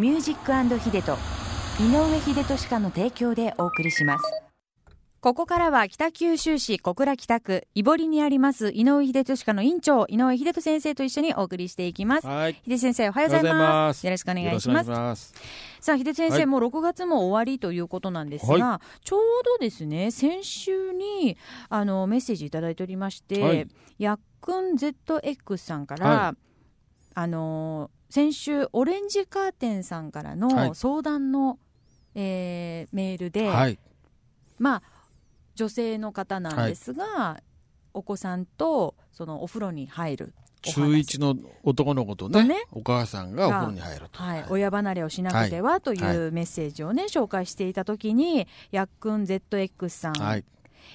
ミュージックヒデと井上秀俊家の提供でお送りします。ここからは北九州市小倉北区井堀にあります井上秀俊家の院長井上秀俊先生と一緒にお送りしていきます。はい。秀先生おはようございます。よろしくお願いします。さあ秀先生、はい。もう6月も終わりということなんですが、はちょうどですね先週にあのメッセージいただいておりまして、はい。やっくん ZX さんから、はあの先週オレンジカーテンさんからはのい。相談の、えーメールで、はい。まあ女性の方なんですが、お子さんとそのお風呂に入るお中話一の男の子とね、とね。お母さんがお風呂に入ると。はい、親離れをしなくてはというメッセージをね、紹介していたときに、やっくん ZX さん、はい。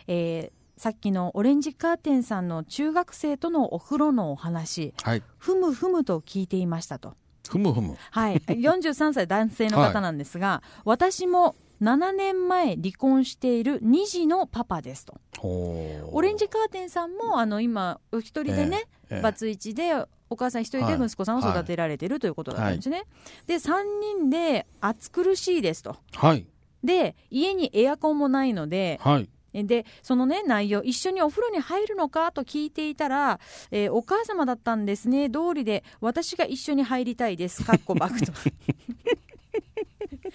えーさっきのオレンジカーテンさんの中学生とのお風呂のお話、はい。ふむふむと聞いていましたと。ふむふむ。はい、43歳男性の方なんですが、私も7年前離婚している2児のパパですと。ほオレンジカーテンさんもあの今お一人でね、ええバツイチでお母さん一人で息子さんを育てられてるということだったんですね。で3人で暑苦しいですと。はい。で家にエアコンもないのではい。でそのね内容一緒にお風呂に入るのかと聞いていたら、えーお母様だったんですね。通りで私が一緒に入りたいです。かっこバクと。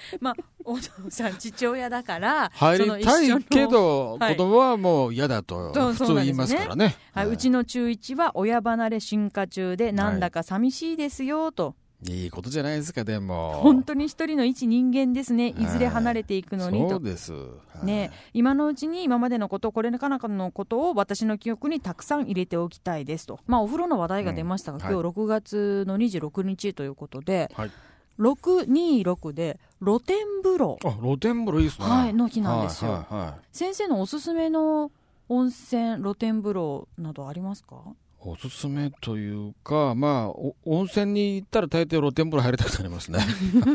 まあお父さん父親だから入りたいけど、はい。子供はもう嫌だと普通言いますからね。はい、うちの中1は親離れ進化中でなんだか寂しいですよと、いいことじゃないですか、でも。本当に一人の一人間ですね。はいいずれ離れていくのにと。そう。です。はい。ね、今のうちに今までのことこれからのことを私の記憶にたくさん入れておきたいですと、まあ、お風呂の話題が出ましたが、うん。今日6月の26日ということで、はい。626で露天風呂。あ、露天風呂いいですね。はいの日なんですよ。はいはいはい。先生のおすすめの温泉露天風呂などありますか？おすすめというか、まあ、お温泉に行ったら大抵露天風呂入りたくなりますね。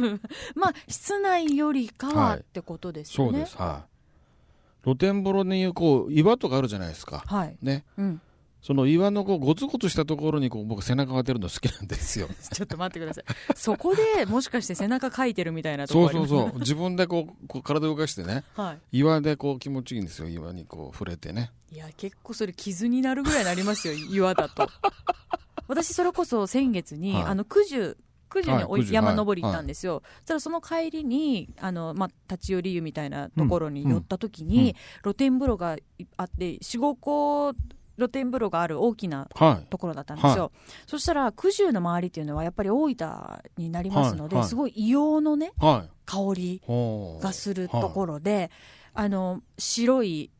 まあ室内よりかははいってことですよね。そうです。はい。露天風呂にこう岩とかあるじゃないですか。はい。ね。うん。その岩のこうゴツゴツしたところにこう僕背中が出るの好きなんですよ。ちょっと待ってください。そこでもしかして背中かいてるみたいなところそうそうそう。自分でこうこう体を動かしてね、う。は岩でこう気持ちいいんですよ。岩にこう触れてね。い。いや結構それ傷になるぐらいになりますよ 岩だと。私それこそ先月に、はいあの九十九十に山登り行ったんですよ。そしたらその帰りにあのまあ立ち寄り湯みたいなところに寄った時に、うんうん露天風呂がいあって四五個露天風呂がある大きなはい。ところだったんですよ、そしたら九十の周りっていうのはやっぱり大分になりますので、はい。はい。すごい硫黄のねはい。香りがするところで、あの白い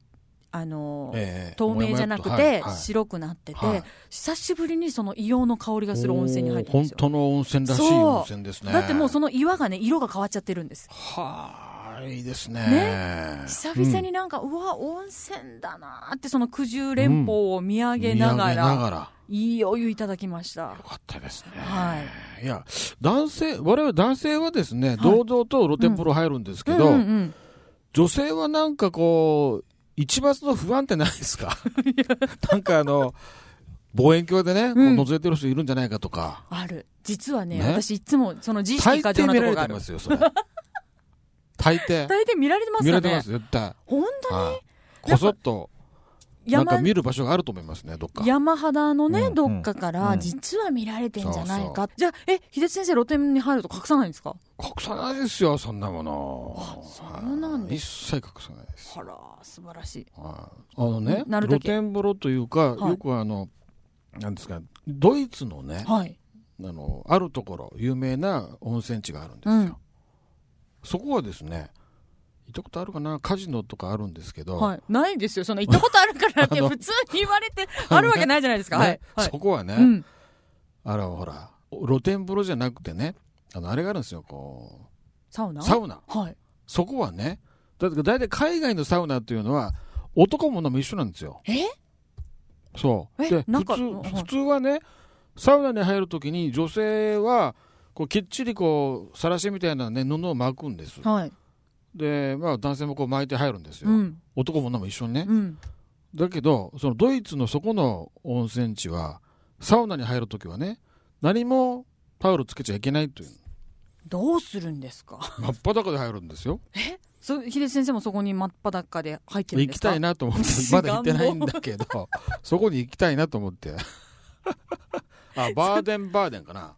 あの、ええ。透明じゃなくてはい。はい。白くなってて、はい。久しぶりにその硫黄の香りがする温泉に入ってるんですよ。本当の温泉らしい温泉ですね。だってもうその岩がね色が変わっちゃってるんです。はあ、いいですね。ね。久々になんか、うわ温泉だなーってその九十連峰を見上げながら,、見上げながら。いいお湯いただきました。よかったですね。はい。いや、男性、我々男性はですね、はい。堂々と露天風呂入るんですけど、うんうんうん。女性はなんかこう、一抹の不安ってないですか？なんかあの、望遠鏡でね、こううん覗いてる人いるんじゃないかとか、ある。実はねね。私いつもその自意大識過剰抵見らなところがある。れてますよ、それ。大抵。大抵見られてますよね。見られてます、絶対。本当に？はい。こそっと、なんか山見る場所があると思いますね、どっか。山肌のね、うんどっかから、うん。実は見られてんじゃないそうかじゃあえ秀津先生露天に入ると隠さないんですか？隠さないですよ、そんなもの。あそうなんです。一切隠さないです。あら素晴らしい。はい。あのね、露天風呂というか、はい。よくあの、なんですか、ドイツのね、はい。あの、あるところ、有名な温泉地があるんですよ。うんそこはですね、行ったことあるかな？カジノとかあるんですけど、はい。ないですよ。その行ったことあるから って普通に言われてあるわけないじゃないですか、はい。ね、はい。そこはね、うん。あの、ほら、露天風呂じゃなくてね、あの、あれがあるんですよ、こサウナ？う、サウナ。はい。そこはね、だって大体海外のサウナっていうのは、男も女も一緒なんですよ。え？そう。え？で普通なんかうん。普通はね、サウナに入るときに女性は、こうきっちりこう、さらしみたいなね、布を巻くんです。はい。で、まあ男性もこう巻いて入るんですよ。うん。男も女も一緒にね。うん。だけど、そのドイツのそこの温泉地は、サウナに入るときはね、何もタオルつけちゃいけないという。どうするんですか？真っ裸で入るんですよ。え？そ秀津先生もそこに真っ裸で入ってるんですか？行きたいなと思って まだ行ってないんだけど そこに行きたいなと思って。あバーデンバーデンかな、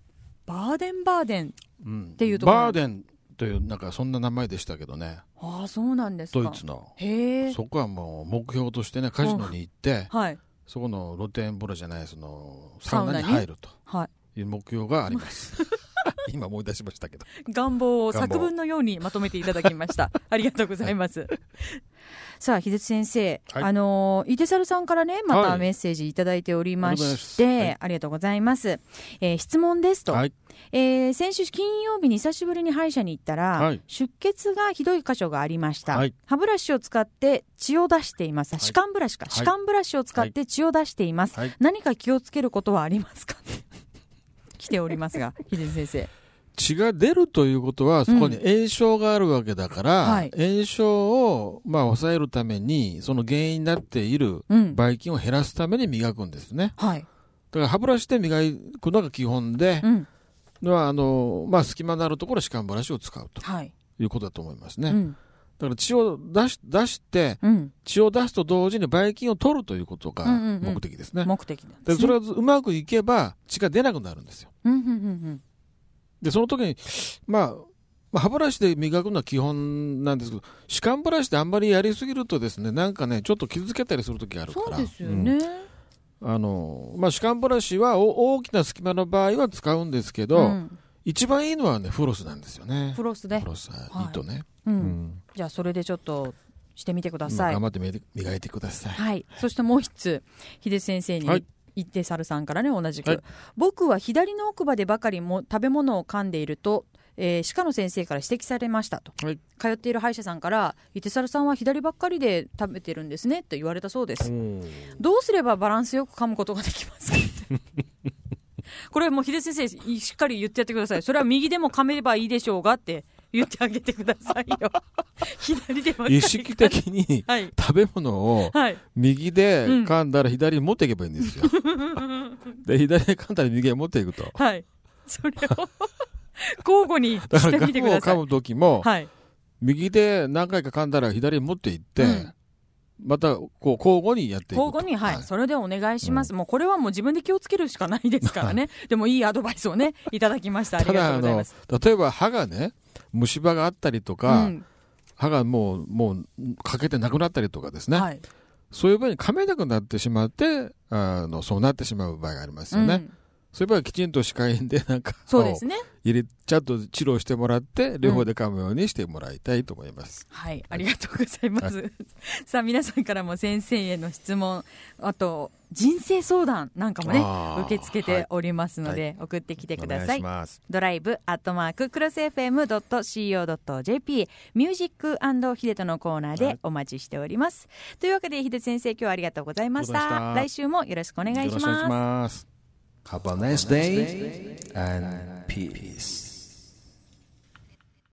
バーデンバーデンうん、っていうところ。バーデンというなんかそんな名前でしたけどね。ああそうなんですか。ドイツの。へえ。そこはもう目標としてねカジノに行ってはい。そこの露天風呂じゃないそのサウナに入るとはい。いう目標があります 今思い出しましたけど。願望を作文のようにまとめていただきました。ありがとうございます。さあ、秀津先生、はい。あのー、伊手猿さんからね、またはい。メッセージいただいておりまして、はい。ありがとうございます。えー質問ですと、はい。えー先週金曜日に久しぶりに歯医者に行ったら、はい。出血がひどい箇所がありました、はい。歯ブラシを使って血を出しています、歯間ブラシか、はい。歯間ブラシを使って血を出しています、はい。何か気をつけることはありますか？来ておりますが 秀津先生。血が出るということはそこに炎症があるわけだから、はい。炎症をまあ抑えるためにその原因になっているうん。ばい菌を減らすために磨くんですね。はい、だから歯ブラシで磨くのが基本で、うん。はあのまあ、隙間のあるところは歯間ブラシを使うとはい。いうことだと思いますね、うんだから血を出し出してうん、血を出すと同時にばい菌を取るということがうんうんうん。目的ですね、目的なんでですね。それがうまくいけば血が出なくなるんですよ。うんうんうんでその時にまあまあ歯ブラシで磨くのは基本なんですけど歯間ブラシであんまりやりすぎるとですねなんかねちょっと傷つけたりする時があるから。そうですよね、うん。あのまあ、歯間ブラシはお大きな隙間の場合は使うんですけど、うん一番いいのはねフロスなんですよね。フロスでフ、ロスははい。糸ね、うん。うん。じゃあそれでちょっとしてみてください、頑張って磨いてください、はい、そしてもう一つ秀先生に、はい。言って猿さんからね同じく、はい。僕は左の奥歯でばかりも食べ物を噛んでいると、えー歯科の先生から指摘されましたと、はい。通っている歯医者さんから伊手猿さんは左ばっかりで食べてるんですねと言われたそうです、どうすればバランスよく噛むことができますかこれもう秀先生しっかり言ってやってください。それは右でも噛めればいいでしょうがって言ってあげてくださいよ。左で意識的にはい。食べ物をはい。右で噛んだら左に持っていけばいいんですよ、で左で噛んだら右へ持っていくと。はい。それを交互にしてみてください。ガムを噛む時も、はい。右で何回か噛んだら左に持っていって、うんまたこう交互にやっていくと交互に、はい、それでお願いします。もうこれはもう自分で気をつけるしかないですからね。でもいいアドバイスをね、いただきました。ありがとうございます。例えば歯がね虫歯があったりとうか、ん。歯がもうもう欠けてなくなったりとかですね、はい。そういう場合に噛めなくなってしまってあのそうなってしまう場合がありますよね、うんそういう場合はきちんと歯科医院でなんかそうですね。入れちゃんと治療してもらって両方で噛むようにしてもらいたいと思います、はい、ありがとうございます。さあ、皆さんからも先生への質問、あと、人生相談なんかもね受け付けておりますので、送ってきてください。ドライブアットマーククロス FM.co.jp ミュージックヒデトのコーナーでお待ちしております。というわけで、ヒデ先生、今日はありがとうございました。来週もよろしくお願いし。ます Have a nice day and peace.